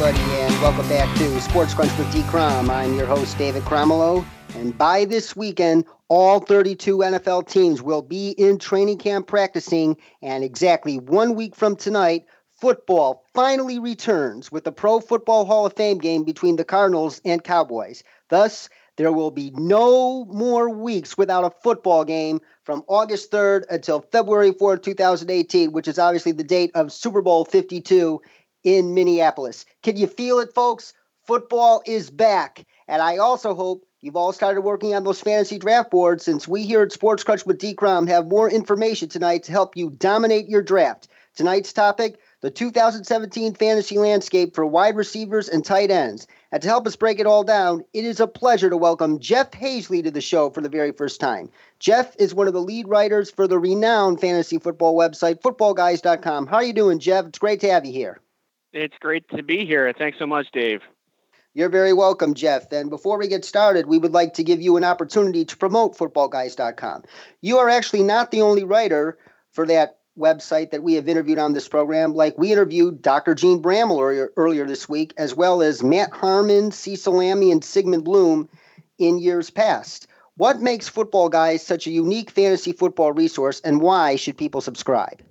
everybody, and welcome back to Sports Crunch with D. Crom. I'm your host, David Cromelo, and by this weekend, all 32 NFL teams will be in training camp practicing, and exactly one week from tonight, football finally returns with the Pro Football Hall of Fame game between the Cardinals and Cowboys. Thus, there will be no more weeks without a football game from August 3rd until February 4th, 2018, which is obviously the date of Super Bowl 52 in Minneapolis. Can you feel it, folks? Football is back. And I also hope you've all started working on those fantasy draft boards since we here at Sports Crunch with D. Crom have more information tonight to help you dominate your draft. Tonight's topic the 2017 fantasy landscape for wide receivers and tight ends. And to help us break it all down, it is a pleasure to welcome Jeff Haseley to the show for the very first time. Jeff is one of the lead writers for the renowned fantasy football website, footballguys.com. How are you doing, Jeff? It's great to have you here. It's great to be here. Thanks so much, Dave. You're very welcome, Jeff. And before we get started, we would like to give you an opportunity to promote footballguys.com. You are actually not the only writer for that website that we have interviewed on this program. Like we interviewed Dr. Jene Bramel earlier, this week, as well as Matt Harmon, Cecil Lammey, and Sigmund Bloom in years past. What makes Football Guys such a unique fantasy football resource, and why should people subscribe?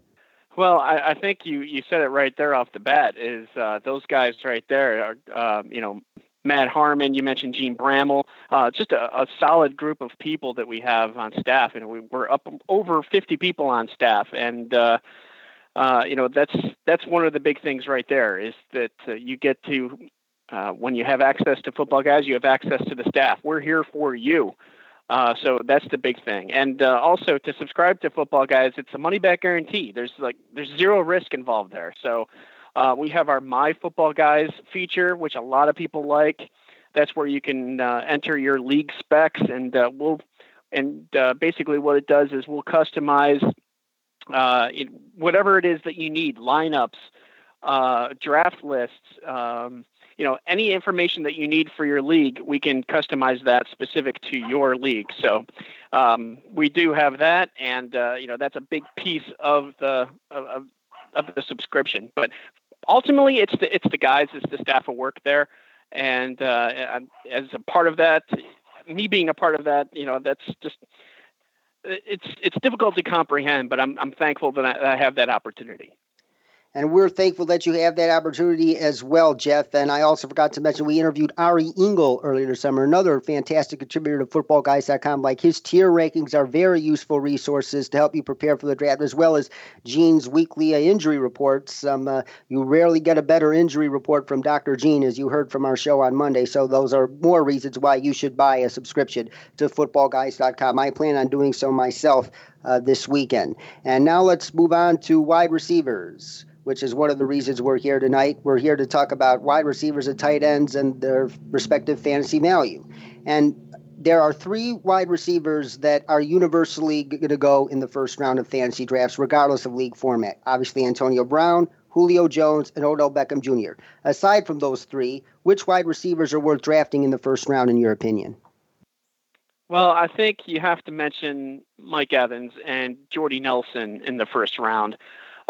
Well, I, I think you, you said it right there off the bat. Is uh, those guys right there are uh, you know Matt Harmon, you mentioned Jene Bramel, uh, just a, a, solid group of people that we have on staff, and we, are up over 50 people on staff, and uh, uh, you know that's that's one of the big things right there is that uh, you get to when you have access to football guys, you have access to the staff. We're here for you. Uh, so that's the big thing, and also to subscribe to Football Guys, it's a money back guarantee. There's like there's zero risk involved there. So uh, we have our My Football Guys feature, which a lot of people like. That's where you can uh, enter your league specs, and uh, we'll and uh, basically what it does is we'll customize uh, it, whatever it is that you need, lineups, uh, draft lists. Um, you know, any information that you need for your league, we can customize that specific to your league. So um, we do have that, and you know that's a big piece of the of, of the subscription. But ultimately, it's the it's the guys, it's the staff of work there, and uh, as a part of that, me being a part of that, you know, that's just it's it's difficult to comprehend, but I'm I'm thankful that I, that I have that opportunity. And we're thankful that you have that opportunity as well, Jeff. And I also forgot to mention we interviewed Ari Engel earlier this summer, another fantastic contributor to footballguys.com. Like his tier rankings are very useful resources to help you prepare for the draft, as well as Jene's weekly uh, injury reports. Um, uh, you rarely get a better injury report from Dr. Jene, as you heard from our show on Monday. So those are more reasons why you should buy a subscription to footballguys.com. I plan on doing so myself uh, this weekend. And now let's move on to wide receivers which is one of the reasons we're here tonight. We're here to talk about wide receivers and tight ends and their respective fantasy value. And there are three wide receivers that are universally going to go in the first round of fantasy drafts, regardless of league format. Obviously, Antonio Brown, Julio Jones, and Odell Beckham Jr. Aside from those three, which wide receivers are worth drafting in the first round, in your opinion? Well, I think you have to mention Mike Evans and Jordy Nelson in the first round.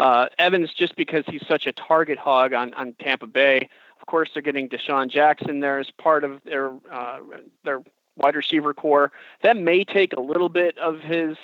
Uh, Evans, just because he's such a target hog on, on Tampa Bay, of course, they're getting DeSean Jackson there as part of their uh, their wide receiver corps. That may take a little bit of his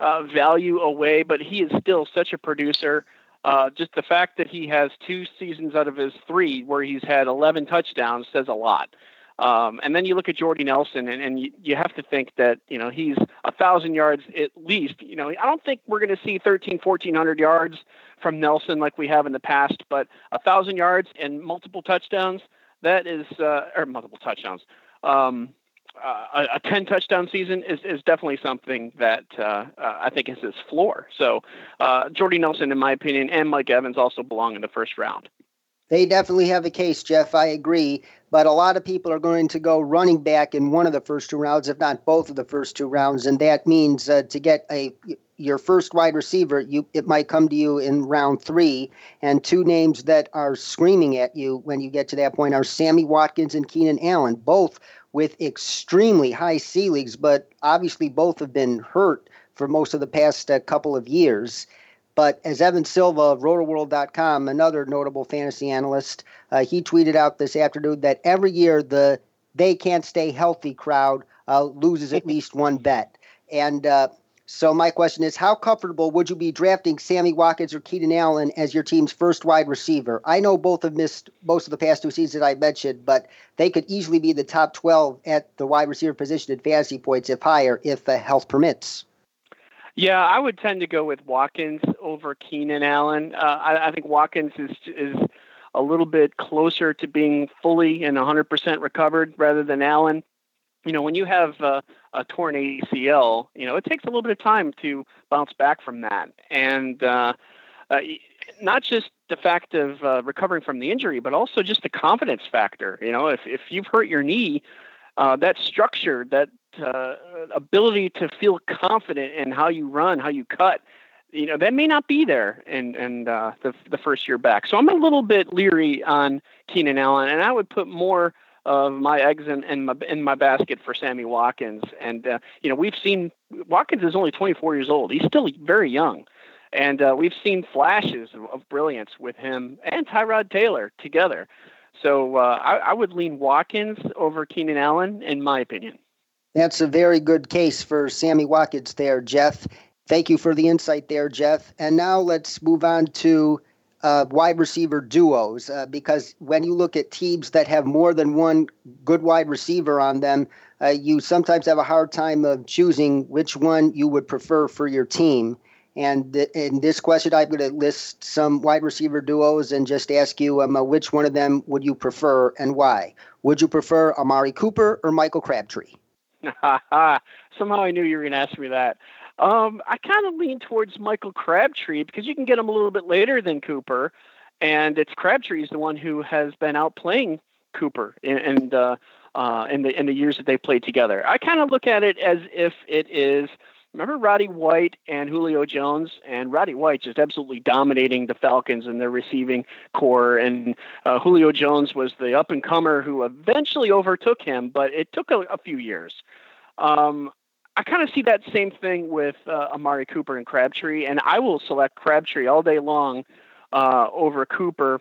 uh, value away, but he is still such a producer. Uh, just the fact that he has two seasons out of his three where he's had 11 touchdowns says a lot. Um, and then you look at Jordy Nelson, and, and you, you have to think that you know he's a thousand yards at least. You know, I don't think we're going to see 13, 1400 yards from Nelson like we have in the past, but a thousand yards and multiple touchdowns that is, uh, or multiple touchdowns. Um, uh, a, 10 touchdown season is, is definitely something that uh, uh, I think is his floor. So, uh, Jordy Nelson, in my opinion, and Mike Evans also belong in the first round. They definitely have a case, Jeff. I agree. But a lot of people are going to go running back in one of the first two rounds, if not both of the first two rounds, and that means uh, to get a your first wide receiver, you it might come to you in round three. And two names that are screaming at you when you get to that point are Sammy Watkins and Keenan Allen, both with extremely high ceilings, but obviously both have been hurt for most of the past uh, couple of years. But as Evan Silva of RotoWorld.com, another notable fantasy analyst, uh, he tweeted out this afternoon that every year the they can't stay healthy crowd uh, loses at least one bet. And uh, so my question is, how comfortable would you be drafting Sammy Watkins or Keenan Allen as your team's first wide receiver? I know both have missed most of the past two seasons that I mentioned, but they could easily be the top 12 at the wide receiver position in fantasy points if higher, if uh, health permits. Yeah, I would tend to go with Watkins over Keenan Allen. Uh, I, I think Watkins is is a little bit closer to being fully and 100% recovered rather than Allen you know, when you have uh, a torn ACL, you know, it takes a little bit of time to bounce back from that. And uh, uh, not just the fact of uh, recovering from the injury, but also just the confidence factor. You know, if, if you've hurt your knee, uh, that structure, that uh, ability to feel confident in how you run, how you cut, you know, that may not be there in, in the, the first year back. So I'm a little bit leery on Keenan Allen, and I would put more – of my eggs in, in my in my basket for Sammy Watkins. And uh, you know, we've seen Watkins is only 24 years old. He's still very young, and uh, we've seen flashes of, of, brilliance with him and Tyrod Taylor together. So uh, I, I, would lean Watkins over Keenan Allen, in my opinion. That's a very good case for Sammy Watkins there, Jeff. Thank you for the insight there, Jeff. And now let's move on to uh, wide receiver duos uh, because when you look at teams that have more than one good wide receiver on them, uh, you sometimes have a hard time of choosing which one you would prefer for your team. And th- in this question, I'm going to list some wide receiver duos and just ask you um, uh, which one of them would you prefer and why. Would you prefer Amari Cooper or Michael Crabtree? Somehow I knew you were going to ask me that. Um, I kind of lean towards Michael Crabtree because you can get him a little bit later than Cooper, and it's Crabtree's the one who has been outplaying Cooper in, in the uh, in the in the years that they played together. I kind of look at it as if it is. Remember Roddy White and Julio Jones, and Roddy White just absolutely dominating the Falcons and their receiving corps, and uh, Julio Jones was the up and comer who eventually overtook him, but it took a, a few years. Um, I kind of see that same thing with uh, Amari Cooper and Crabtree, and I will select Crabtree all day long uh, over Cooper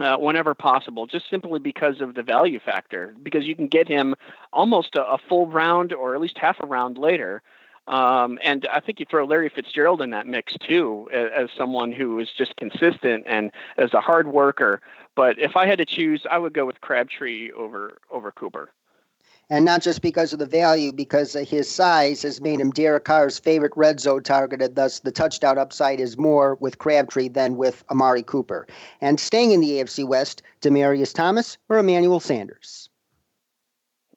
uh, whenever possible, just simply because of the value factor. Because you can get him almost a, a full round or at least half a round later. Um, and I think you throw Larry Fitzgerald in that mix too, as, as someone who is just consistent and as a hard worker. But if I had to choose, I would go with Crabtree over over Cooper and not just because of the value, because his size has made him Derek Carr's favorite red zone target, and thus the touchdown upside is more with Crabtree than with Amari Cooper. And staying in the AFC West, Demaryius Thomas or Emmanuel Sanders?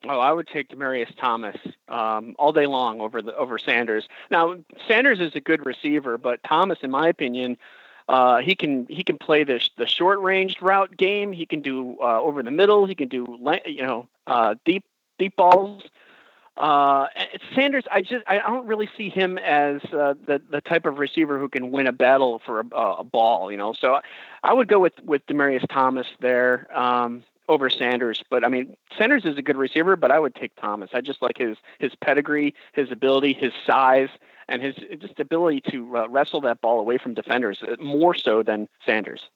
Oh, I would take Demaryius Thomas um, all day long over the over Sanders. Now, Sanders is a good receiver, but Thomas, in my opinion, uh, he can he can play the the short ranged route game. He can do uh, over the middle. He can do you know uh, deep deep balls. Uh, Sanders, I just I don't really see him as uh, the the type of receiver who can win a battle for a, a ball, you know. So I would go with with Demaryius Thomas there um, over Sanders. But I mean, Sanders is a good receiver, but I would take Thomas. I just like his his pedigree, his ability, his size, and his just ability to uh, wrestle that ball away from defenders uh, more so than Sanders.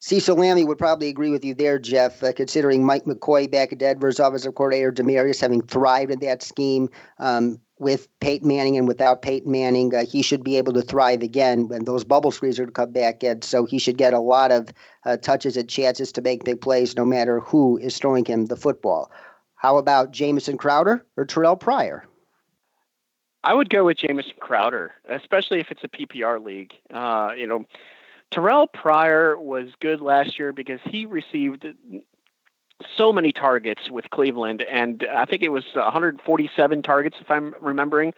Cecil Lammey would probably agree with you there, Jeff, uh, considering Mike McCoy back at Denver's offensive coordinator, Demaryius having thrived in that scheme um, with Peyton Manning and without Peyton Manning. Uh, he should be able to thrive again when those bubble screens are to come back in. So he should get a lot of uh, touches and chances to make big plays no matter who is throwing him the football. How about Jamison Crowder or Terrell Pryor? I would go with Jamison Crowder, especially if it's a PPR league. Uh, you know, Terrell Pryor was good last year because he received so many targets with Cleveland, and I think it was 147 targets, if I'm remembering.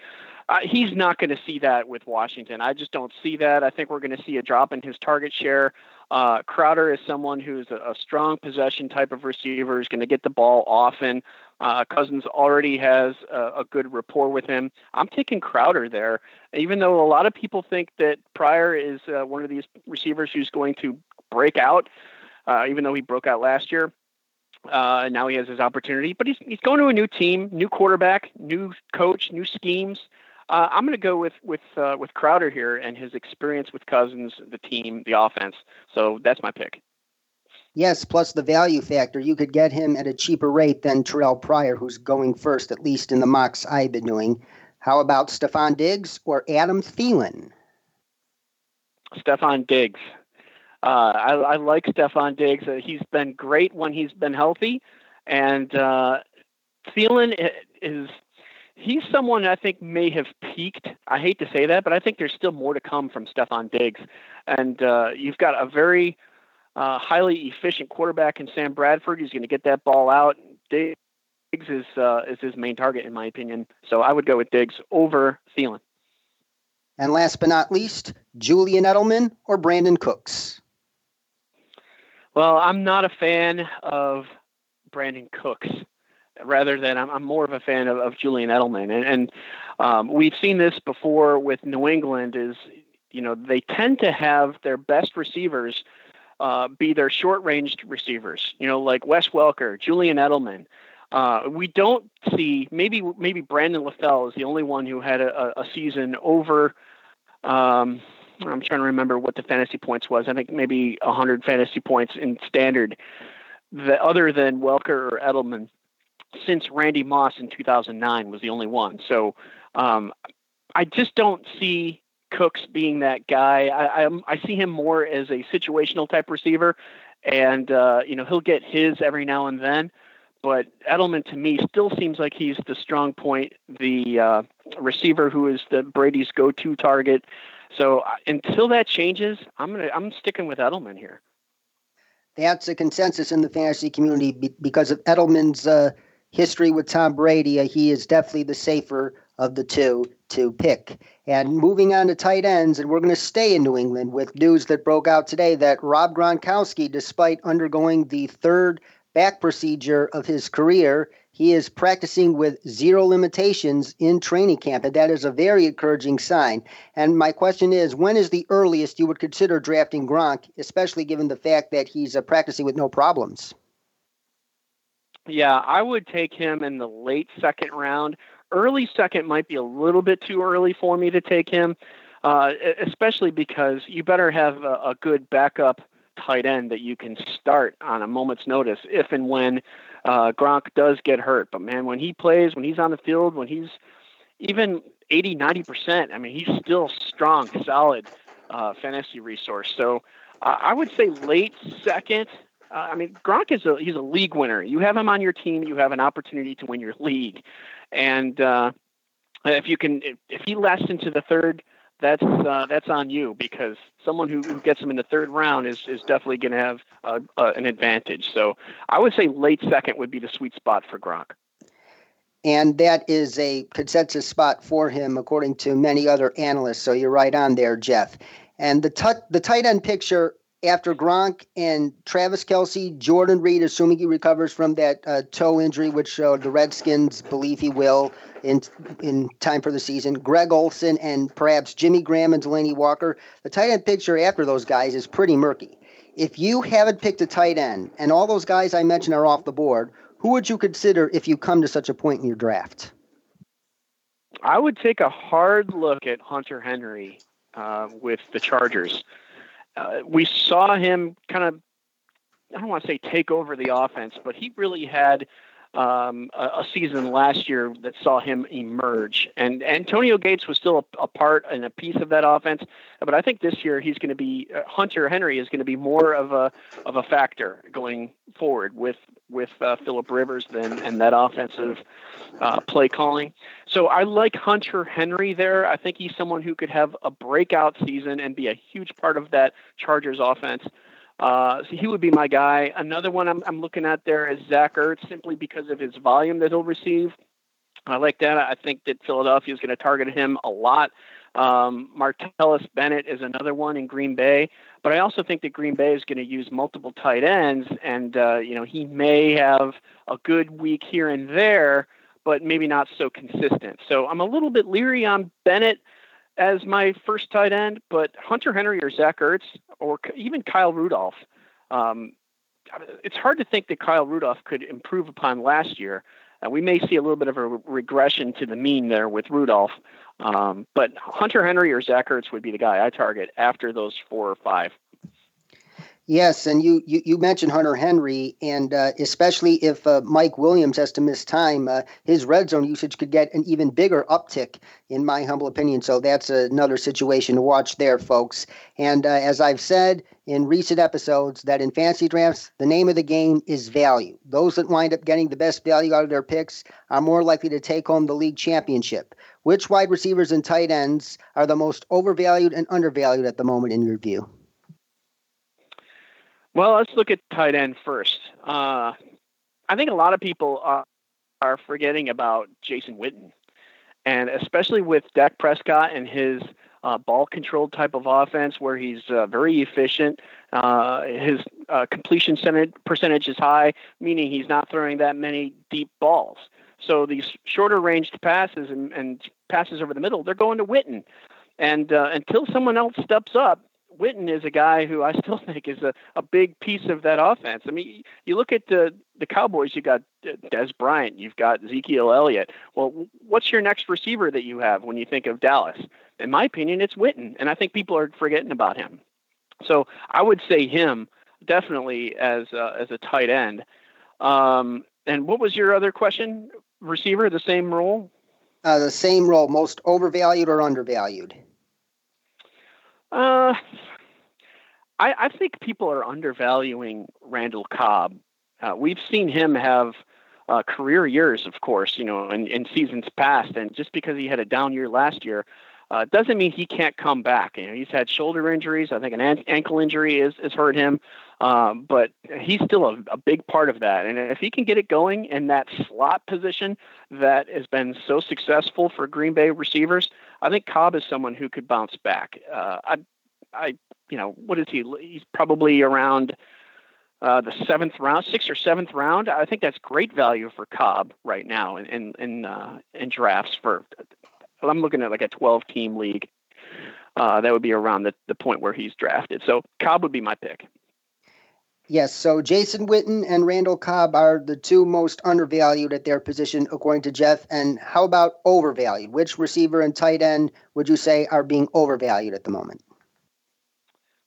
Uh, he's not going to see that with Washington. I just don't see that. I think we're going to see a drop in his target share. Uh, Crowder is someone who's a, a, strong possession type of receiver, is going to get the ball often. Uh, Cousins already has a, a, good rapport with him. I'm taking Crowder there, even though a lot of people think that Pryor is uh, one of these receivers who's going to break out, uh, even though he broke out last year. Uh, now he has his opportunity, but he's he's going to a new team, new quarterback, new coach, new schemes. Uh, I'm going to go with with uh, with Crowder here and his experience with Cousins, the team, the offense. So that's my pick. Yes, plus the value factor. You could get him at a cheaper rate than Terrell Pryor, who's going first, at least in the mocks I've been doing. How about Stefon Diggs or Adam Thielen? Stefon Diggs. Uh, I, I, like Stefon Diggs. Uh, he's been great when he's been healthy, and uh, Thielen is he's someone I think may have peaked. I hate to say that, but I think there's still more to come from Stefon Diggs. And uh, you've got a very uh, highly efficient quarterback in Sam Bradford. He's going to get that ball out. Diggs is is his main target, in my opinion. So I would go with Diggs over Thielen. And last but not least, Julian Edelman or Brandin Cooks. Well, I'm not a fan of Brandin Cooks. Rather than, I'm, I'm more of a fan of, of Julian Edelman, and, and um, we've seen this before with New England. Is you know they tend to have their best receivers uh, be their short-ranged receivers. You know, like Wes Welker, Julian Edelman. Uh, we don't see maybe maybe Brandon LaFell is the only one who had a, a season over. Um, I'm trying to remember what the fantasy points was. I think maybe 100 fantasy points in standard. The other than Welker or Edelman, since Randy Moss in 2009 was the only one. So um, I just don't see Cooks being that guy. I, I, I see him more as a situational type receiver, and uh, you know he'll get his every now and then. But Edelman to me still seems like he's the strong point, the uh, receiver who is the Brady's go-to target. So until that changes, I'm gonna I'm sticking with Edelman here. That's a consensus in the fantasy community because of Edelman's uh, history with Tom Brady. Uh, he is definitely the safer of the two to pick. And moving on to tight ends, and we're going to stay in New England with news that broke out today that Rob Gronkowski, despite undergoing the third back procedure of his career, he is practicing with zero limitations in training camp, and that is a very encouraging sign. And my question is, when is the earliest you would consider drafting Gronk, especially given the fact that he's uh, practicing with no problems? Yeah, I would take him in the late second round. Early second might be a little bit too early for me to take him, uh, especially because you better have a, a good backup tight end that you can start on a moment's notice if and when uh, Gronk does get hurt. But man, when he plays, when he's on the field, when he's even 80, 90%, I mean, he's still strong, solid uh, fantasy resource. So uh, I would say late second. Uh, I mean, Gronk is a he's a league winner. You have him on your team, you have an opportunity to win your league, and uh, if you can, if, if he lasts into the third, that's uh, that's on you because someone who, who gets him in the third round is is definitely going to have an advantage. So I would say late second would be the sweet spot for Gronk. And that is a consensus spot for him, according to many other analysts. So you're right on there, Jeff. And the t- the tight end picture after Gronk and Travis Kelce, Jordan Reed, assuming he recovers from that uh, toe injury, which uh, the Redskins believe he will in in time for the season, Greg Olsen and perhaps Jimmy Graham and Delanie Walker. The tight end picture after those guys is pretty murky. If you haven't picked a tight end and all those guys I mentioned are off the board, who would you consider if you come to such a point in your draft? I would take a hard look at Hunter Henry uh, with the Chargers uh, we saw him kind of, I don't want to say take over the offense, but he really had um, a, a, season last year that saw him emerge. And Antonio Gates was still a, a, part and a piece of that offense, but I think this year he's going to be uh, Hunter Henry is going to be more of a of a factor going forward with with uh, Philip Rivers than and that offensive uh, play calling. So I like Hunter Henry there. I think he's someone who could have a breakout season and be a huge part of that Chargers offense. Uh, so he would be my guy. Another one I'm, I'm looking at there is Zach Ertz, simply because of his volume that he'll receive. I like that. I think that Philadelphia is going to target him a lot. Um, Martellus Bennett is another one in Green Bay, but I also think that Green Bay is going to use multiple tight ends, and uh, you know he may have a good week here and there, but maybe not so consistent. So I'm a little bit leery on Bennett as my first tight end, but Hunter Henry or Zach Ertz or even Kyle Rudolph. Um, it's hard to think that Kyle Rudolph could improve upon last year. uh, we may see a little bit of a regression to the mean there with Rudolph. Um, but Hunter Henry or Zach Ertz would be the guy I target after those four or five. Yes, and you, you, you mentioned Hunter Henry, and uh, especially if uh, Mike Williams has to miss time, uh, his red zone usage could get an even bigger uptick, in my humble opinion. So that's another situation to watch there, folks. And uh, as I've said in recent episodes, that in fantasy drafts, the name of the game is value. Those that wind up getting the best value out of their picks are more likely to take home the league championship. Which wide receivers and tight ends are the most overvalued and undervalued at the moment in your view? Well, let's look at tight end first. Uh, I think a lot of people are, are forgetting about Jason Witten, and especially with Dak Prescott and his uh, ball controlled type of offense where he's uh, very efficient. Uh, his uh, completion percentage is high, meaning he's not throwing that many deep balls. So these shorter ranged passes and, and passes over the middle, they're going to Witten. And uh, until someone else steps up, Witten is a guy who I still think is a, a big piece of that offense. I mean, you look at the the Cowboys. You got Dez Bryant. You've got Ezekiel Elliott. Well, what's your next receiver that you have when you think of Dallas? In my opinion, it's Witten, and I think people are forgetting about him. So I would say him definitely as uh, as a tight end. Um, and what was your other question? Receiver, the same role? Uh, the same role, most overvalued or undervalued? Uh, I, I think people are undervaluing Randall Cobb. Uh, we've seen him have uh, career years, of course, you know, in, in seasons past, and just because he had a down year last year, uh, doesn't mean he can't come back. You know, he's had shoulder injuries. I think an an- ankle injury has, has hurt him, um, but he's still a, a big part of that. And if he can get it going in that slot position that has been so successful for Green Bay receivers, I think Cobb is someone who could bounce back. Uh, I, I, you know, what is he? He's probably around uh, the seventh round, sixth or seventh round. I think that's great value for Cobb right now in in in, uh, in drafts. For I'm looking at like a 12 team league. Uh, that would be around the, the point where he's drafted. So Cobb would be my pick. Yes, so Jason Witten and Randall Cobb are the two most undervalued at their position, according to Jeff. And how about overvalued? Which receiver and tight end would you say are being overvalued at the moment?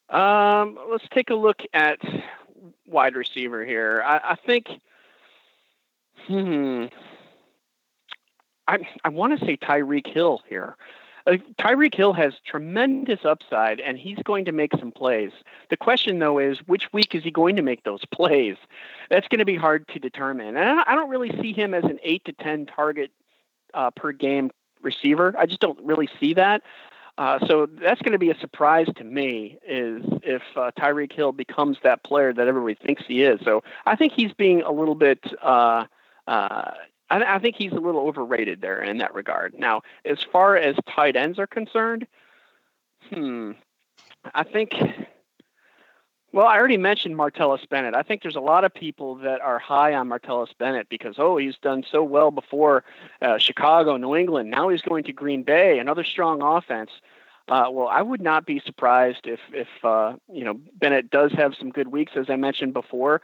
Um, let's take a look at wide receiver here. I, I think, hmm, I I want to say Tyreek Hill here. Uh, Tyreek Hill has tremendous upside, and he's going to make some plays. The question, though, is which week is he going to make those plays? That's going to be hard to determine. And I don't really see him as an eight to ten target uh, per game receiver. I just don't really see that. Uh, so that's going to be a surprise to me is if uh, Tyreek Hill becomes that player that everybody thinks he is. So I think he's being a little bit. Uh, uh I, I, think he's a little overrated there in that regard. Now, as far as tight ends are concerned, hmm, I think. Well, I already mentioned Martellus Bennett. I think there's a lot of people that are high on Martellus Bennett because, oh, he's done so well before uh, Chicago, New England. Now he's going to Green Bay, another strong offense. Uh, well, I would not be surprised if, if uh, you know, Bennett does have some good weeks, as I mentioned before.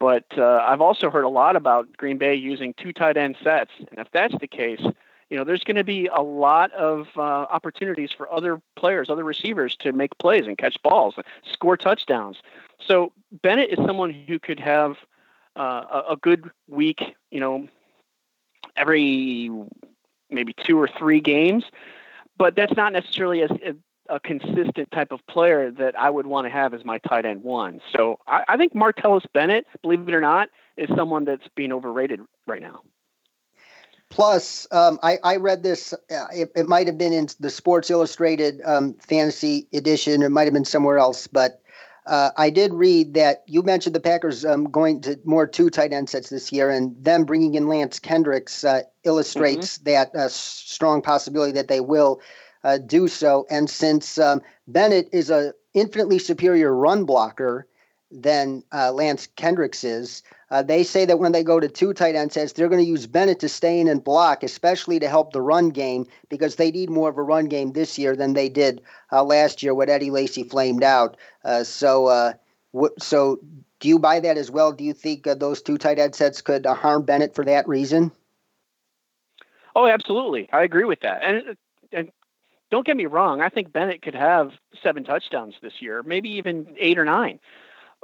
But uh, I've also heard a lot about Green Bay using two tight end sets, and if that's the case, you know, there's going to be a lot of uh, opportunities for other players, other receivers to make plays and catch balls, score touchdowns. So Bennett is someone who could have uh, a, good week, you know, every maybe two or three games, but that's not necessarily a, a, consistent type of player that I would want to have as my tight end one. So I, I think Martellus Bennett, believe it or not, is someone that's being overrated right now. Plus, um, I, I, read this. Uh, it, it might have been in the Sports Illustrated um, Fantasy Edition. It might have been somewhere else, but uh, I did read that you mentioned the Packers um, going to more two tight end sets this year, and them bringing in Lance Kendricks uh, illustrates mm-hmm. that uh, strong possibility that they will uh, do so. And since um, Bennett is a infinitely superior run blocker than uh, Lance Kendricks is, uh, they say that when they go to two tight end sets, they're going to use Bennett to stay in and block, especially to help the run game, because they need more of a run game this year than they did uh, last year when Eddie Lacy flamed out. Uh, so, uh, w- so do you buy that as well? Do you think those two tight end sets could harm Bennett for that reason? Oh, absolutely. I agree with that. And don't get me wrong. I think Bennett could have seven touchdowns this year, maybe even eight or nine.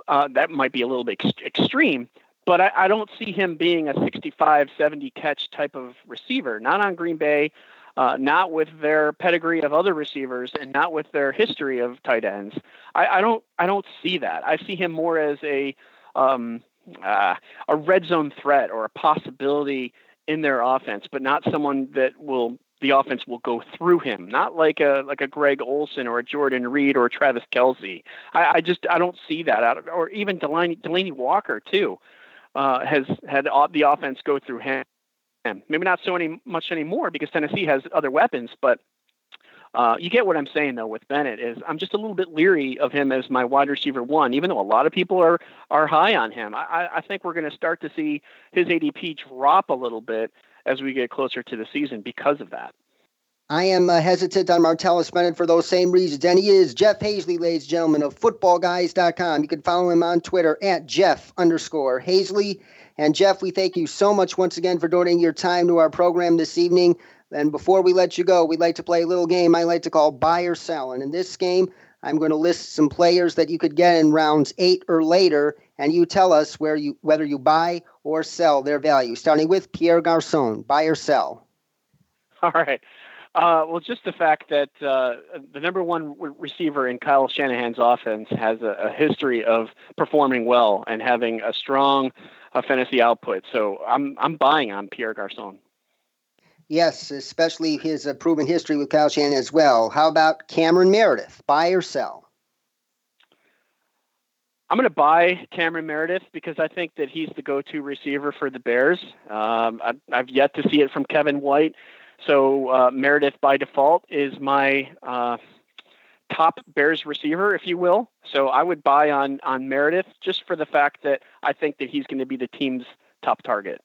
Uh, that might be a little bit ex- extreme, but I, I, don't see him being a 65, 70 catch type of receiver. Not on Green Bay, uh, not with their pedigree of other receivers, and not with their history of tight ends. I, I don't. I don't see that. I see him more as a um, uh, a red zone threat or a possibility in their offense, but not someone that will the offense will go through him. Not like a like a Greg Olsen or a Jordan Reed or a Travis Kelce. I, I just I don't see that out of, or even Delaney, Delanie Walker too uh, has had the offense go through him. Maybe not so any much anymore because Tennessee has other weapons, but uh, you get what I'm saying though with Bennett is I'm just a little bit leery of him as my wide receiver one, even though a lot of people are are high on him. I, I think we're going to start to see his ADP drop a little bit as we get closer to the season because of that. I am uh, hesitant on Martellus Bennett for those same reasons. And he is Jeff Haseley, ladies and gentlemen, of footballguys.com. You can follow him on Twitter at Jeff underscore Haseley. And Jeff, we thank you so much once again for donating your time to our program this evening. And before we let you go, we'd like to play a little game I like to call buy or sell. And in this game, I'm going to list some players that you could get in rounds eight or later, and you tell us where you whether you buy or sell their value. Starting with Pierre Garcon, buy or sell. All right. Uh, well, just the fact that uh, the number one receiver in Kyle Shanahan's offense has a, a, history of performing well and having a strong uh, fantasy output. So I'm I'm buying on Pierre Garcon. Yes, especially his uh, proven history with Kyle Shanahan as well. How about Cameron Meredith? Buy or sell? I'm going to buy Cameron Meredith because I think that he's the go-to receiver for the Bears. Um, I've, I've, yet to see it from Kevin White. So uh, Meredith by default is my uh, top Bears receiver, if you will. So I would buy on on Meredith just for the fact that I think that he's going to be the team's top target.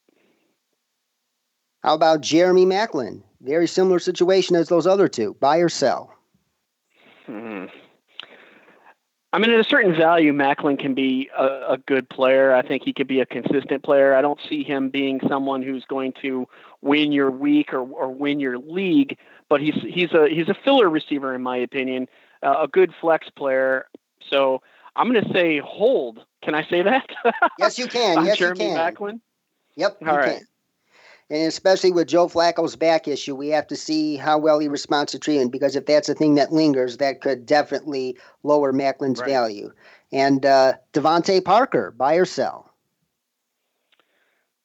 How about Jeremy Maclin? Very similar situation as those other two. Buy or sell? Hmm. I mean, at a certain value, Maclin can be a, a, good player. I think he could be a consistent player. I don't see him being someone who's going to win your week or, or win your league, but he's he's a he's a filler receiver in my opinion, uh, a good flex player. So I'm going to say hold. Can I say that? Yes, you can. yes, Jeremy you can. Maclin. Yep. All right. Can and especially with Joe Flacco's back issue, we have to see how well he responds to treatment because if that's a thing that lingers, that could definitely lower Maclin's right. value. And uh, Parker, buy or sell?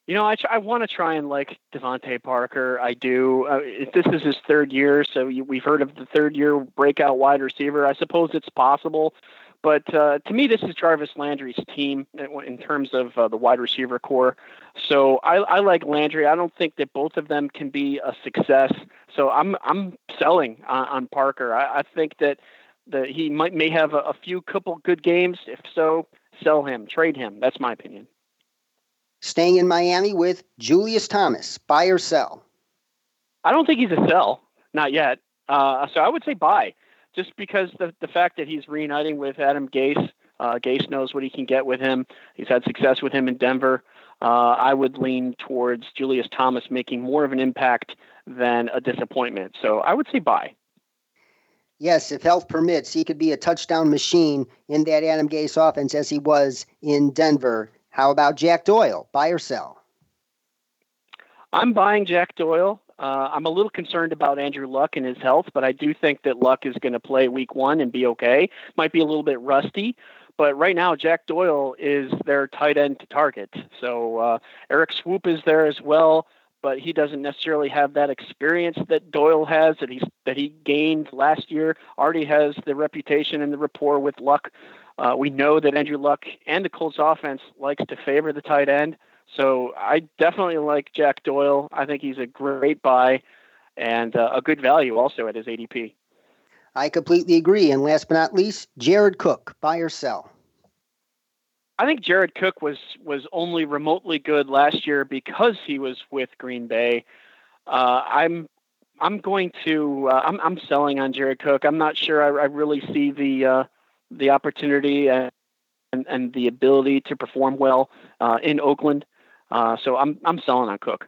You know, I, I want to try and like DeVante Parker. I do. Uh, this is his third year, so you, we've heard of the third year breakout wide receiver. I suppose it's possible. But uh, to me, this is Jarvis Landry's team in terms of uh, the wide receiver corps. So I, I, like Landry. I don't think that both of them can be a success. So I'm I'm selling on, on Parker. I, I, think that the, he might may have a, a few couple good games. If so, sell him, trade him. That's my opinion. Staying in Miami with Julius Thomas, buy or sell? I don't think he's a sell, not yet. Uh, so I would say buy just because the the fact that he's reuniting with Adam Gase, uh, Gase knows what he can get with him. He's had success with him in Denver. Uh, I would lean towards Julius Thomas making more of an impact than a disappointment. So I would say buy. Yes, if health permits, he could be a touchdown machine in that Adam Gase offense as he was in Denver. How about Jack Doyle? Buy or sell? I'm buying Jack Doyle. Uh, I'm a little concerned about Andrew Luck and his health, but I do think that Luck is going to play week one and be okay. Might be a little bit rusty, but right now Jack Doyle is their tight end to target. So uh, Erik Swoope is there as well, but he doesn't necessarily have that experience that Doyle has that he's that he gained last year. Already has the reputation and the rapport with Luck. Uh, we know that Andrew Luck and the Colts offense likes to favor the tight end. So I definitely like Jack Doyle. I think he's a great buy and uh, a good value also at his ADP. I completely agree. And last but not least, Jared Cook, buy or sell? I think Jared Cook was was only remotely good last year because he was with Green Bay. Uh, I'm I'm going to uh, I'm I'm selling on Jared Cook. I'm not sure I, I really see the uh, the opportunity and, and, and the ability to perform well uh, in Oakland. Uh, so I'm I'm selling on Cook.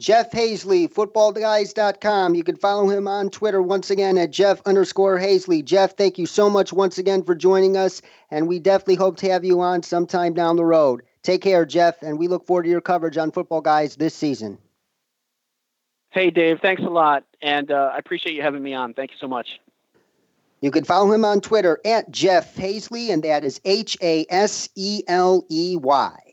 Jeff Haseley, footballguys.com. You can follow him on Twitter once again at Jeff underscore Haseley. Jeff, thank you so much once again for joining us, and we definitely hope to have you on sometime down the road. Take care, Jeff, and we look forward to your coverage on Football Guys this season. Hey, Dave, thanks a lot, and uh, I appreciate you having me on. Thank you so much. You can follow him on Twitter at Jeff Haseley, and that is H A S E L E Y.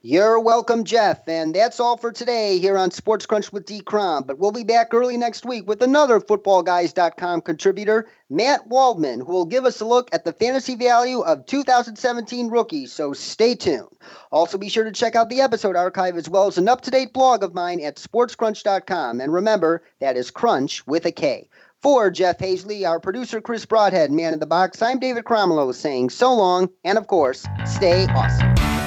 You're welcome, Jeff. And that's all for today here on Sports Crunch with D. Crom. But we'll be back early next week with another FootballGuys.com contributor, Matt Waldman, who will give us a look at the fantasy value of 2017 rookies. So stay tuned. Also, be sure to check out the episode archive as well as an up to date blog of mine at sportscrunch.com. And remember, that is Crunch with a K. For Jeff Haseley, our producer Chris Broadhead, man in the box, I'm David Cromwell saying so long, and of course, stay awesome.